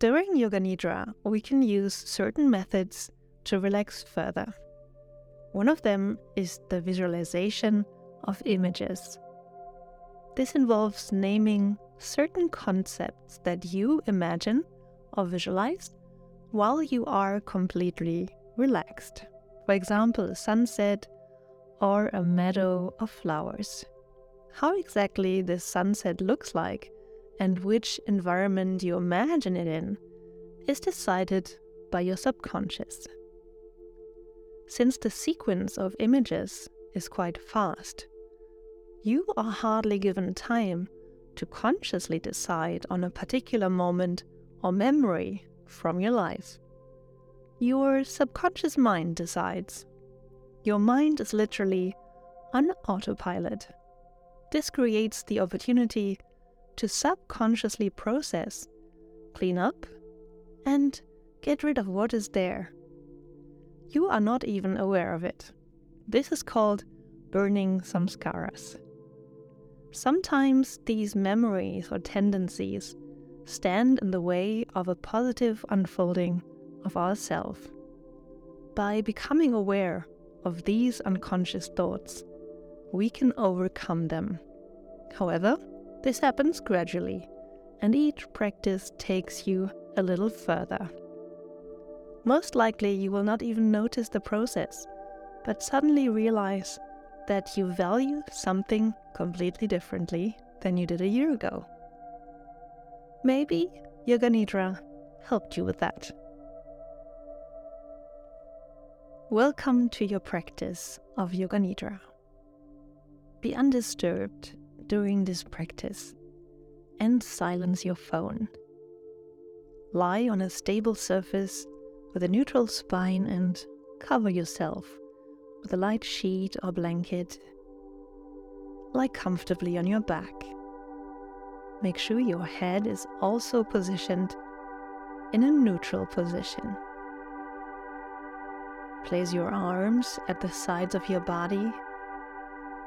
During Yoga Nidra, we can use certain methods to relax further. One of them is the visualization of images. This involves naming certain concepts that you imagine or visualize while you are completely relaxed. For example, a sunset or a meadow of flowers. How exactly this sunset looks like and which environment you imagine it in is decided by your subconscious. Since the sequence of images is quite fast, you are hardly given time to consciously decide on a particular moment or memory from your life. Your subconscious mind decides. Your mind is literally on autopilot. This creates the opportunity to subconsciously process, clean up, and get rid of what is there. You are not even aware of it. This is called burning samskaras. Sometimes these memories or tendencies stand in the way of a positive unfolding of ourself. By becoming aware of these unconscious thoughts, we can overcome them. However, this happens gradually, and each practice takes you a little further. Most likely, you will not even notice the process, but suddenly realize that you value something completely differently than you did a year ago. Maybe Yoga Nidra helped you with that. Welcome to your practice of Yoga Nidra. Be undisturbed during this practice and silence your phone. Lie on a stable surface with a neutral spine and cover yourself with a light sheet or blanket. Lie comfortably on your back. Make sure your head is also positioned in a neutral position. Place your arms at the sides of your body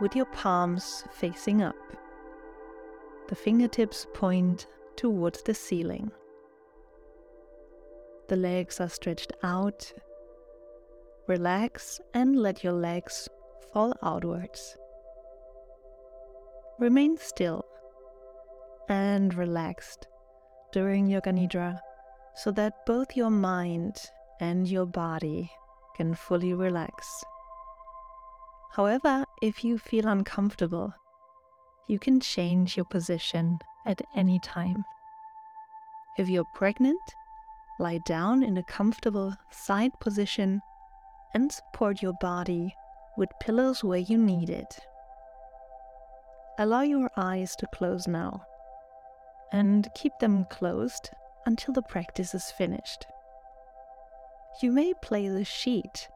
with your palms facing up. The fingertips point towards the ceiling. The legs are stretched out. Relax and let your legs fall outwards. Remain still and relaxed during Yoga Nidra so that both your mind and your body can fully relax. However, if you feel uncomfortable, you can change your position at any time. If you're pregnant, lie down in a comfortable side position and support your body with pillows where you need it. Allow your eyes to close now and keep them closed until the practice is finished. You may place a sheet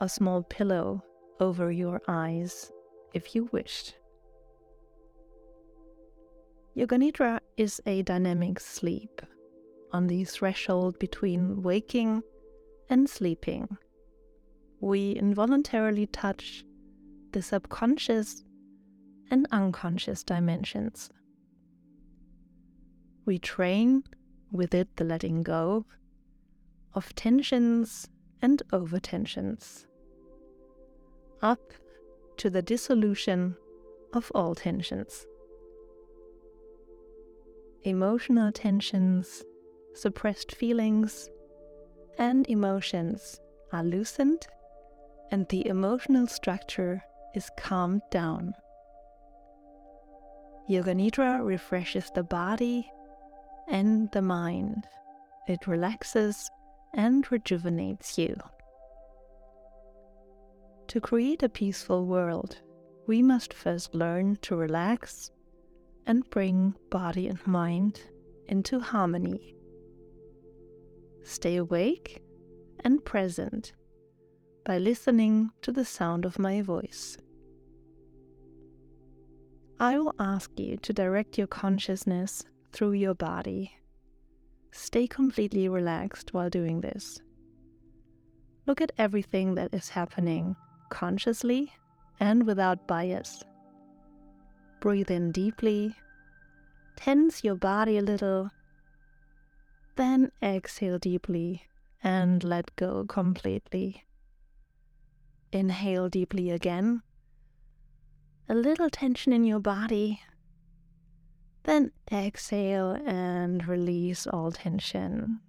or small pillow over your eyes if you wished. Yoga Nidra is a dynamic sleep on the threshold between waking and sleeping. We involuntarily touch the subconscious and unconscious dimensions. We train with it the letting go of tensions and over tensions up to the dissolution of all tensions. Emotional tensions, suppressed feelings, and emotions are loosened, and the emotional structure is calmed down. Yoga Nidra refreshes the body and the mind. It relaxes and rejuvenates you. To create a peaceful world, we must first learn to relax and bring body and mind into harmony. Stay awake and present by listening to the sound of my voice. I will ask you to direct your consciousness through your body. Stay completely relaxed while doing this. Look at everything that is happening consciously and without bias. Breathe in deeply, tense your body a little, Then exhale deeply and let go completely. Inhale deeply again. A little tension in your body. Then exhale and release all tension.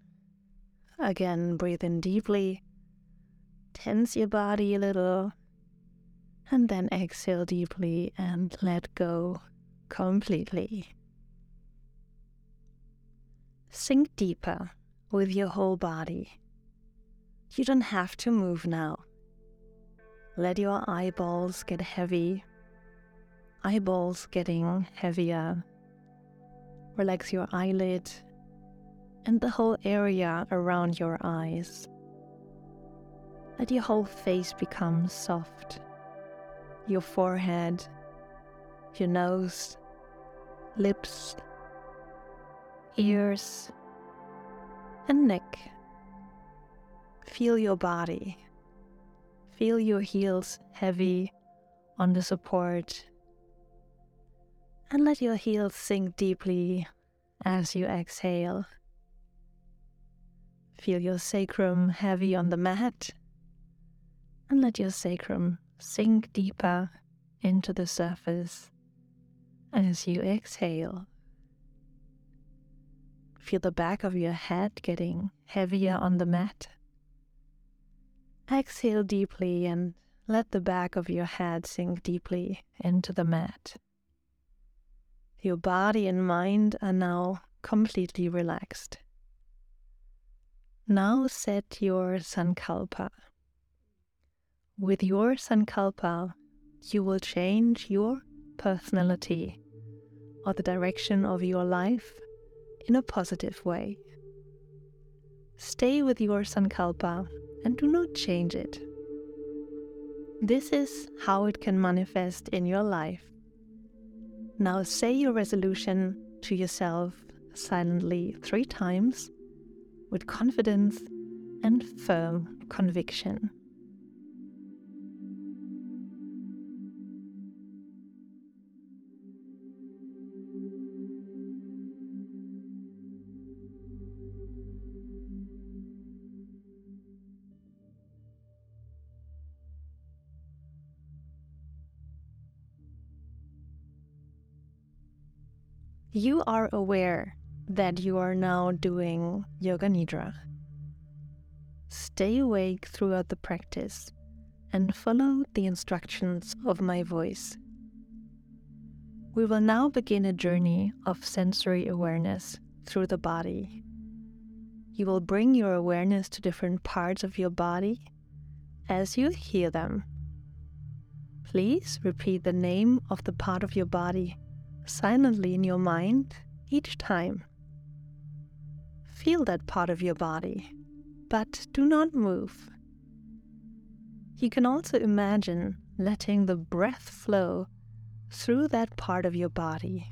Again, breathe in deeply. Tense your body a little. And then exhale deeply and let go completely. Sink deeper with your whole body. You don't have to move now. Let your eyeballs get heavy, eyeballs getting heavier. Relax your eyelid and the whole area around your eyes. Let your whole face become soft. Your forehead, your nose, lips, ears, and neck. Feel your body. Feel your heels heavy on the support. And let your heels sink deeply as you exhale. Feel your sacrum heavy on the mat. And let your sacrum sink deeper into the surface as you exhale. Feel the back of your head getting heavier on the mat. Exhale deeply and let the back of your head sink deeply into the mat. Your body and mind are now completely relaxed. Now set your sankalpa. With your sankalpa, you will change your personality or the direction of your life in a positive way. Stay with your sankalpa and do not change it. This is how it can manifest in your life. Now say your resolution to yourself silently three times with confidence and firm conviction. You are aware that you are now doing Yoga Nidra. Stay awake throughout the practice and follow the instructions of my voice. We will now begin a journey of sensory awareness through the body. You will bring your awareness to different parts of your body as you hear them. Please repeat the name of the part of your body silently in your mind each time. Feel that part of your body, but do not move. You can also imagine letting the breath flow through that part of your body.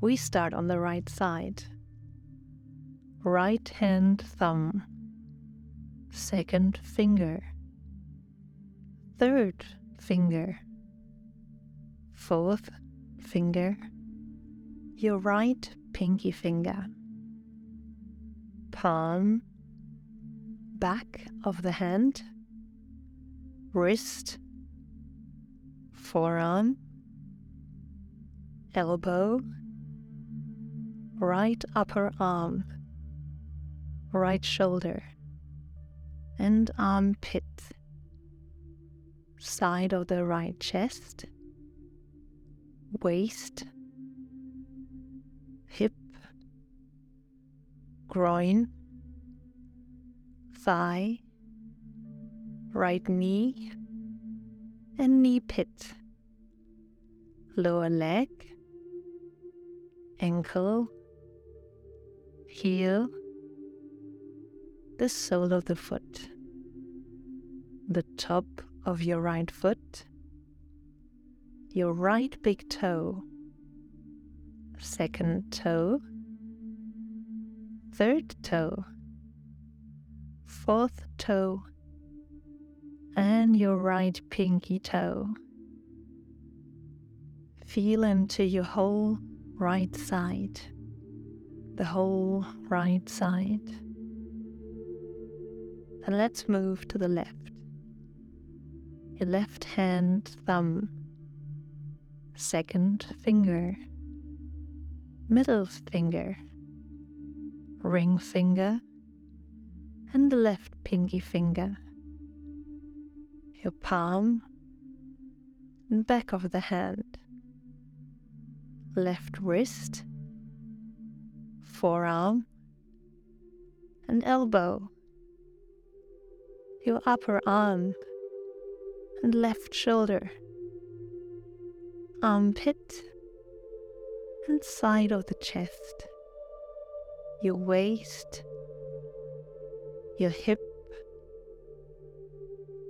We start on the right side. Right hand thumb, second finger, third finger, fourth finger, your right pinky finger, palm, back of the hand, wrist, forearm, elbow, right upper arm, right shoulder, and armpit, side of the right chest waist, hip, groin, thigh, right knee, and knee pit, lower leg, ankle, heel, the sole of the foot, the top of your right foot your right big toe, second toe, third toe, fourth toe, and your right pinky toe. Feel into your whole right side, the whole right side. And let's move to the left. Your left hand, thumb, second finger, middle finger, ring finger, and the left pinky finger, your palm and back of the hand, left wrist, forearm, and elbow, your upper arm and left shoulder, armpit, and side of the chest, your waist, your hip,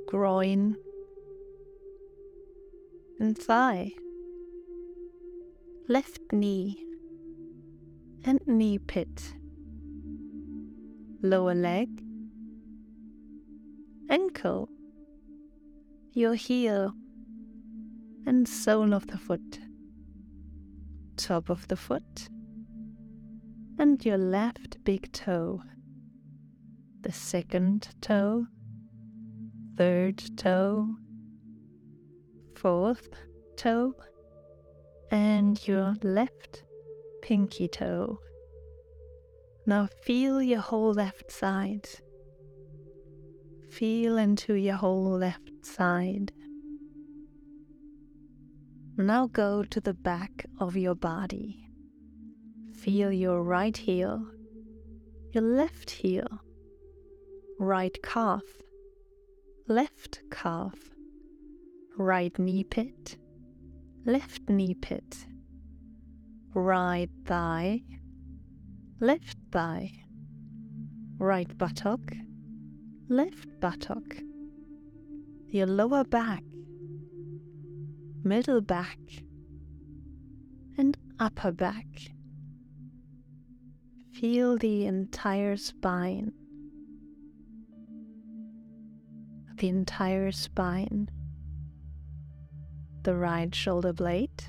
groin, and thigh, left knee, and knee pit, lower leg, ankle, your heel, and sole of the foot, top of the foot, and your left big toe, the second toe, third toe, fourth toe, and your left pinky toe. Now feel your whole left side. Feel into your whole left side. Now go to the back of your body. Feel your right heel, your left heel, right calf, left calf, right knee pit, left knee pit, right thigh, left thigh, right buttock, left buttock, your lower back, middle back, and upper back. Feel the entire spine, the entire spine, the right shoulder blade,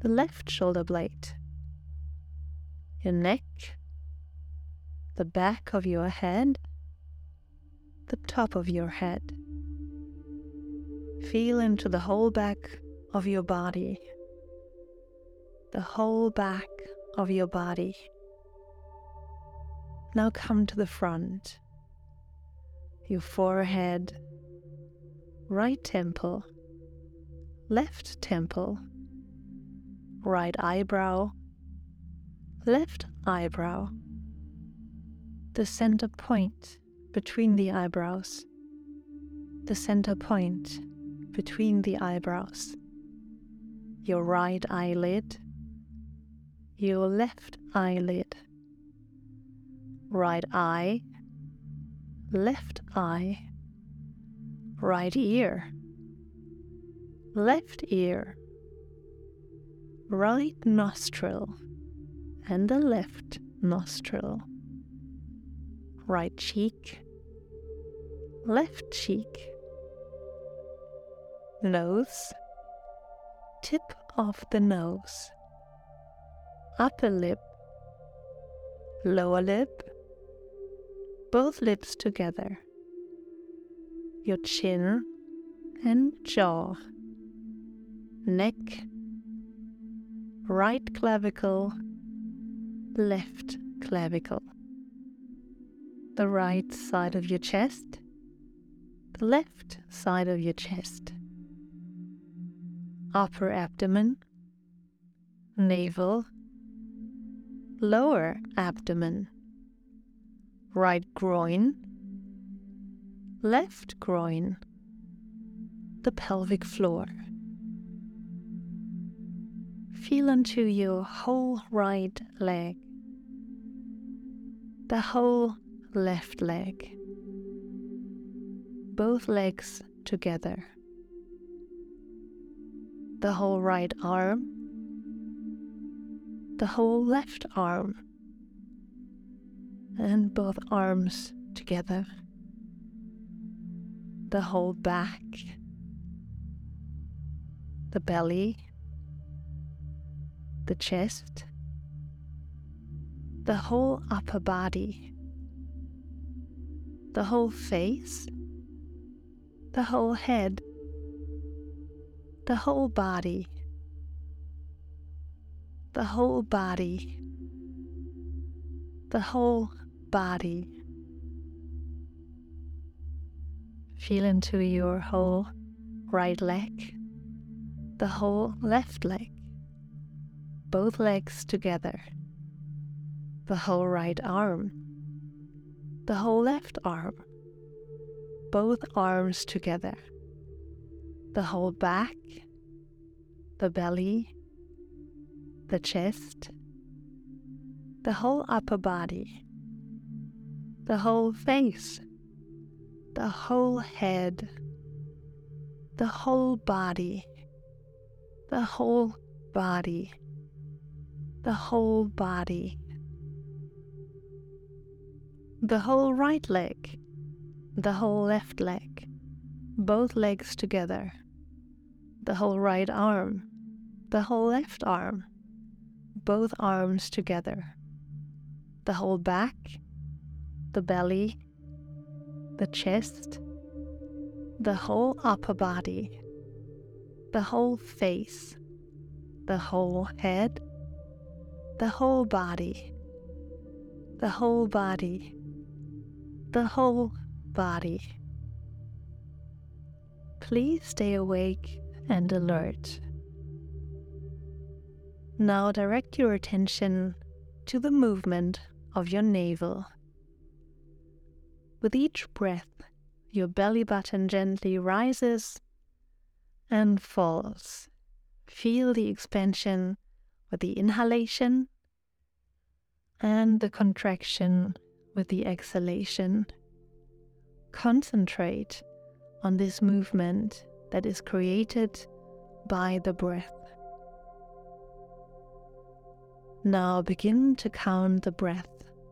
the left shoulder blade, your neck, the back of your head, the top of your head. Feel into the whole back of your body, the whole back of your body. Now come to the front, your forehead, right temple, left temple, right eyebrow, left eyebrow, the center point between the eyebrows, the center point between the eyebrows, your right eyelid, your left eyelid, right eye, left eye, right ear, left ear, right nostril, and the left nostril, right cheek, left cheek, nose, tip of the nose, upper lip, lower lip, both lips together, your chin and jaw, neck, right clavicle, left clavicle, the right side of your chest, the left side of your chest upper abdomen, navel, lower abdomen, right groin, left groin, the pelvic floor. Feel into your whole right leg, the whole left leg, both legs together the whole right arm, the whole left arm, and both arms together, the whole back, the belly, the chest, the whole upper body, the whole face, the whole head, the whole body, the whole body, the whole body. Feel into your whole right leg, the whole left leg, both legs together, the whole right arm, the whole left arm, both arms together, the whole back, the belly, the chest, the whole upper body, the whole face the whole head, the whole body, the whole body, the whole body, the whole right leg, the whole left leg, both legs together, the whole right arm, the whole left arm, both arms together, the whole back, the belly, the chest, the whole upper body, the whole face, the whole head, the whole body, the whole body, the whole body. Please stay awake and alert. Now direct your attention to the movement of your navel. With each breath, your belly button gently rises and falls. Feel the expansion with the inhalation and the contraction with the exhalation. Concentrate on this movement that is created by the breath. Now begin to count the breath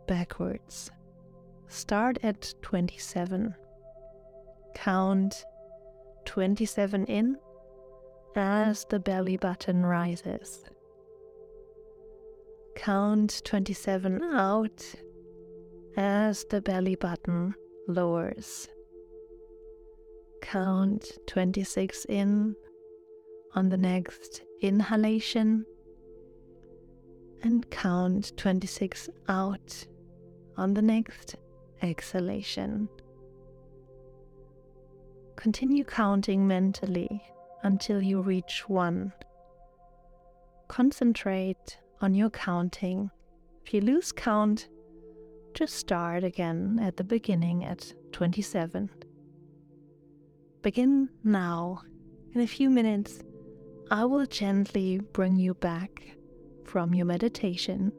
backwards. Start at 27. Count 27 in as the belly button rises. Count 27 out as the belly button lowers. Count 26 in on the next inhalation and count 26 out on the next exhalation. Continue counting mentally until you reach one. Concentrate on your counting. If you lose count, just start again at the beginning at 27. Begin now. In a few minutes, I will gently bring you back from your meditation.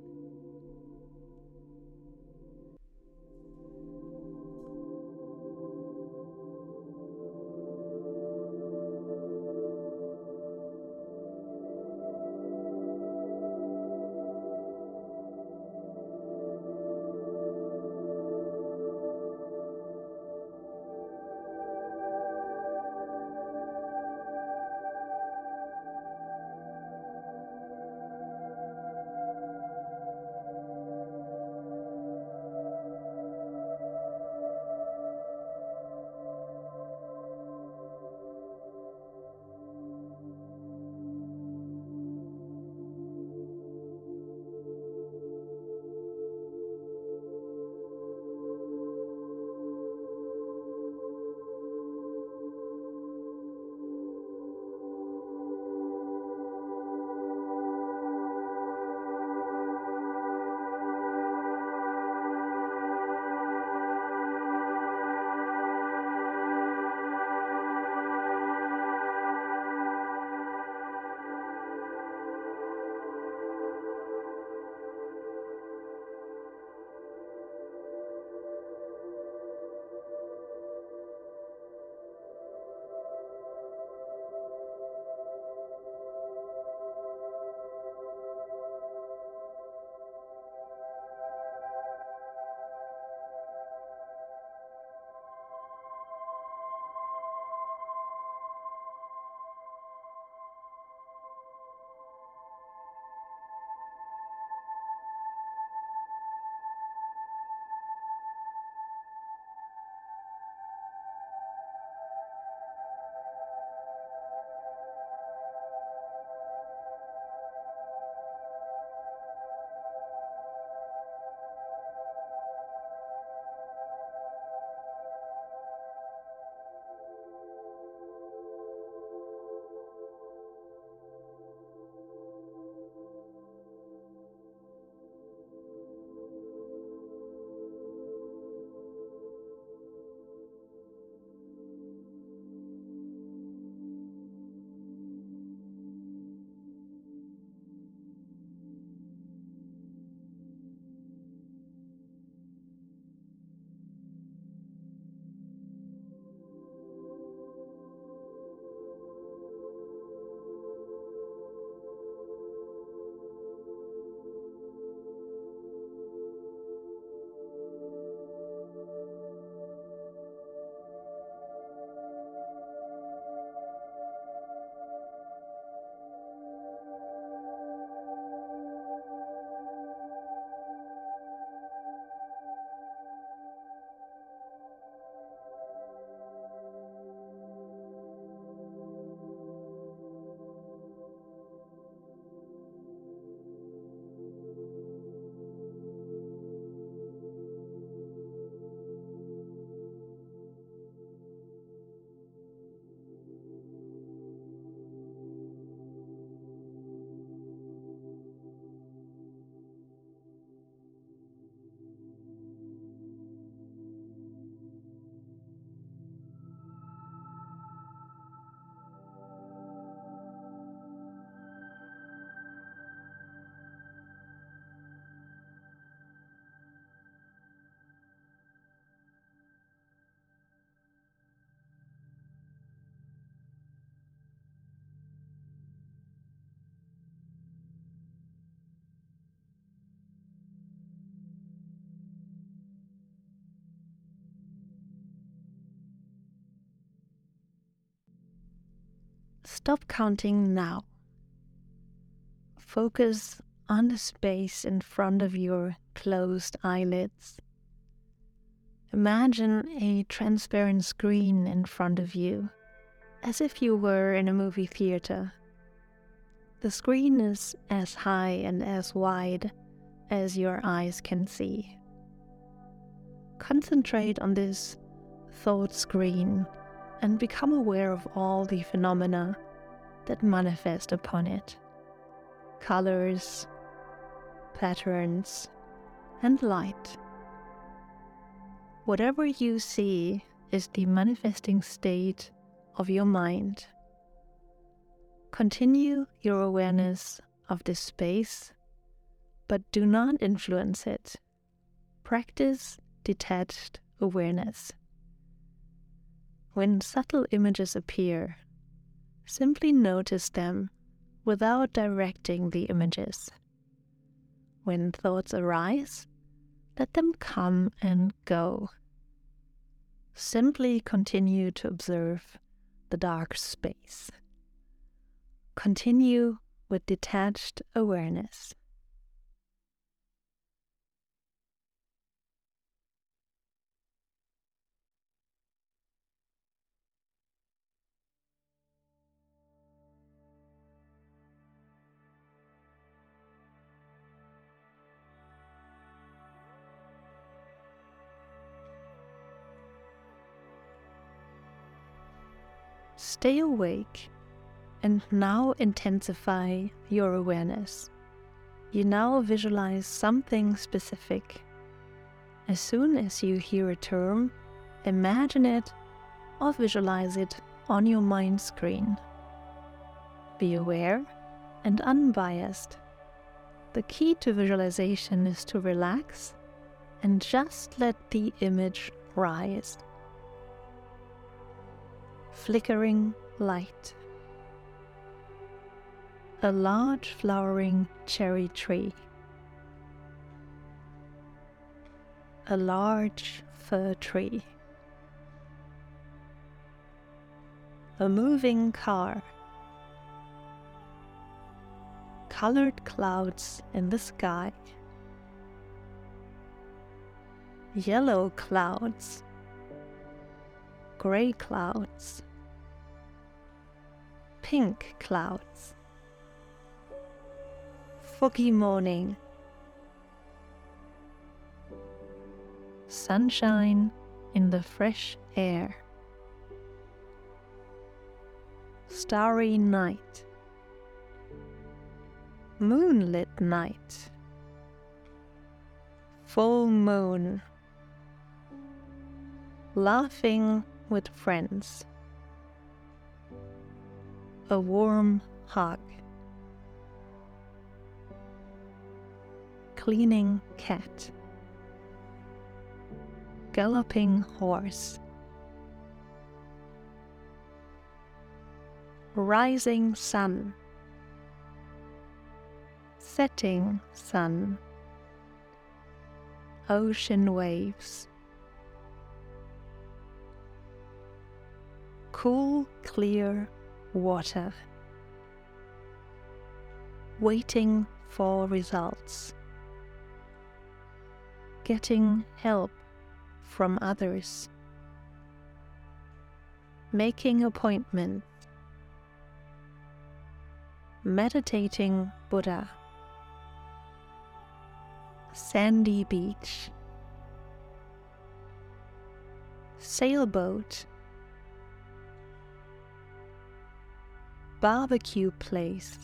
Stop counting now. Focus on the space in front of your closed eyelids. Imagine a transparent screen in front of you, as if you were in a movie theater. The screen is as high and as wide as your eyes can see. Concentrate on this thought screen and become aware of all the phenomena that manifest upon it colors, patterns, and light. Whatever you see is the manifesting state of your mind. Continue your awareness of this space, but do not influence it. Practice detached awareness. When subtle images appear, simply notice them without directing the images. When thoughts arise, let them come and go. Simply continue to observe the dark space. Continue with detached awareness. Stay awake and now intensify your awareness. You now visualize something specific. As soon as you hear a term, imagine it or visualize it on your mind screen. Be aware and unbiased. The key to visualization is to relax and just let the image rise flickering light. A large flowering cherry tree. A large fir tree. A moving car. Colored clouds in the sky. Yellow clouds grey clouds, pink clouds, foggy morning, sunshine in the fresh air, starry night, moonlit night, full moon, laughing with friends. A warm hug. Cleaning cat. Galloping horse. Rising sun. Setting sun. Ocean waves. Cool, clear water. Waiting for results. Getting help from others. Making appointments. Meditating Buddha. Sandy beach. Sailboat barbecue place.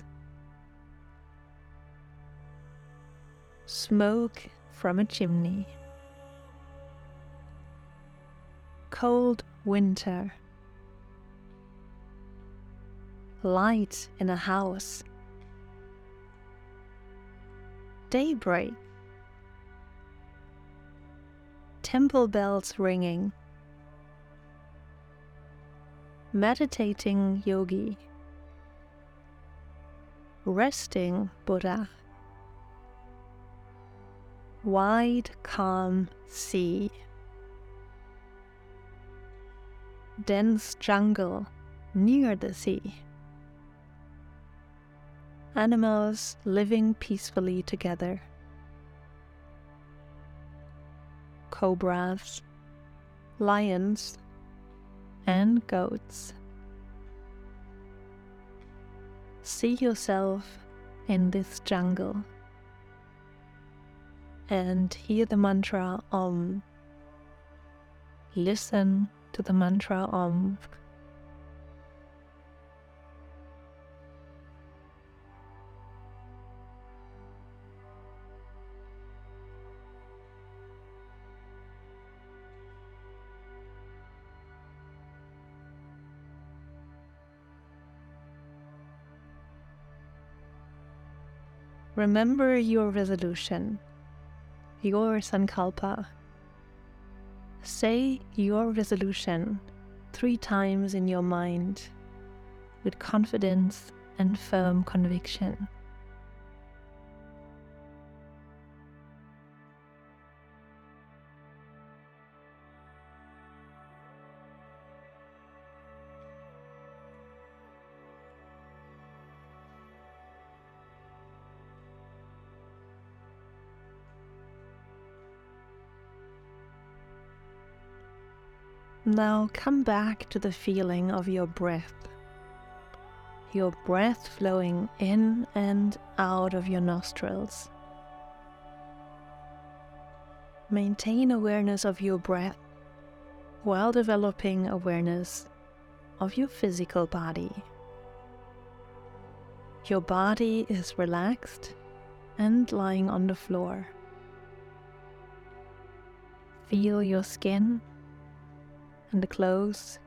Smoke from a chimney. Cold winter. Light in a house. Daybreak. Temple bells ringing. Meditating yogi resting Buddha. Wide, calm sea. Dense jungle near the sea. animals living peacefully together. Cobras, lions, and goats. See yourself in this jungle and hear the mantra Om. Listen to the mantra Om. Remember your resolution, your sankalpa. Say your resolution three times in your mind with confidence and firm conviction. Now come back to the feeling of your breath. Your breath flowing in and out of your nostrils. Maintain awareness of your breath while developing awareness of your physical body. Your body is relaxed and lying on the floor. Feel your skin and the clothes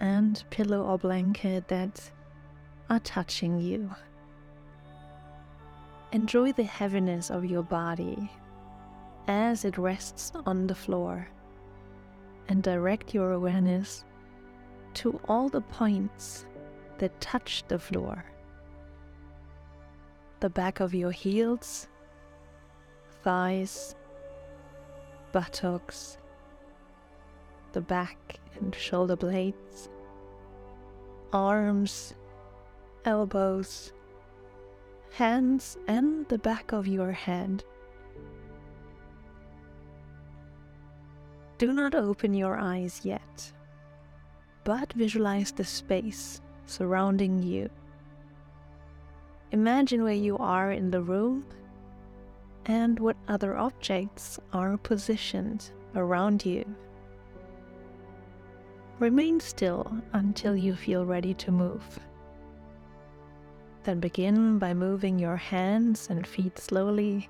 and pillow or blanket that are touching you. Enjoy the heaviness of your body as it rests on the floor and direct your awareness to all the points that touch the floor. The back of your heels, thighs, buttocks, the back and shoulder blades, arms, elbows, hands, and the back of your head. Do not open your eyes yet, but visualize the space surrounding you. Imagine where you are in the room and what other objects are positioned around you. Remain still until you feel ready to move. Then begin by moving your hands and feet slowly.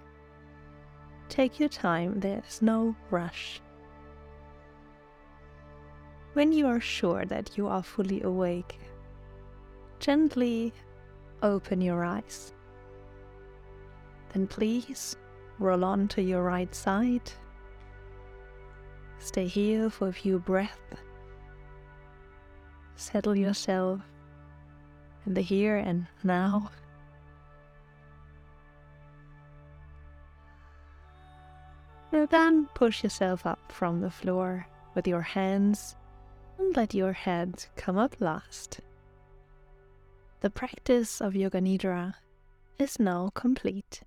Take your time, there's no rush. When you are sure that you are fully awake, gently open your eyes. Then please roll on to your right side. Stay here for a few breaths Settle yourself in the here and now. And then push yourself up from the floor with your hands and let your head come up last. The practice of Yoga Nidra is now complete.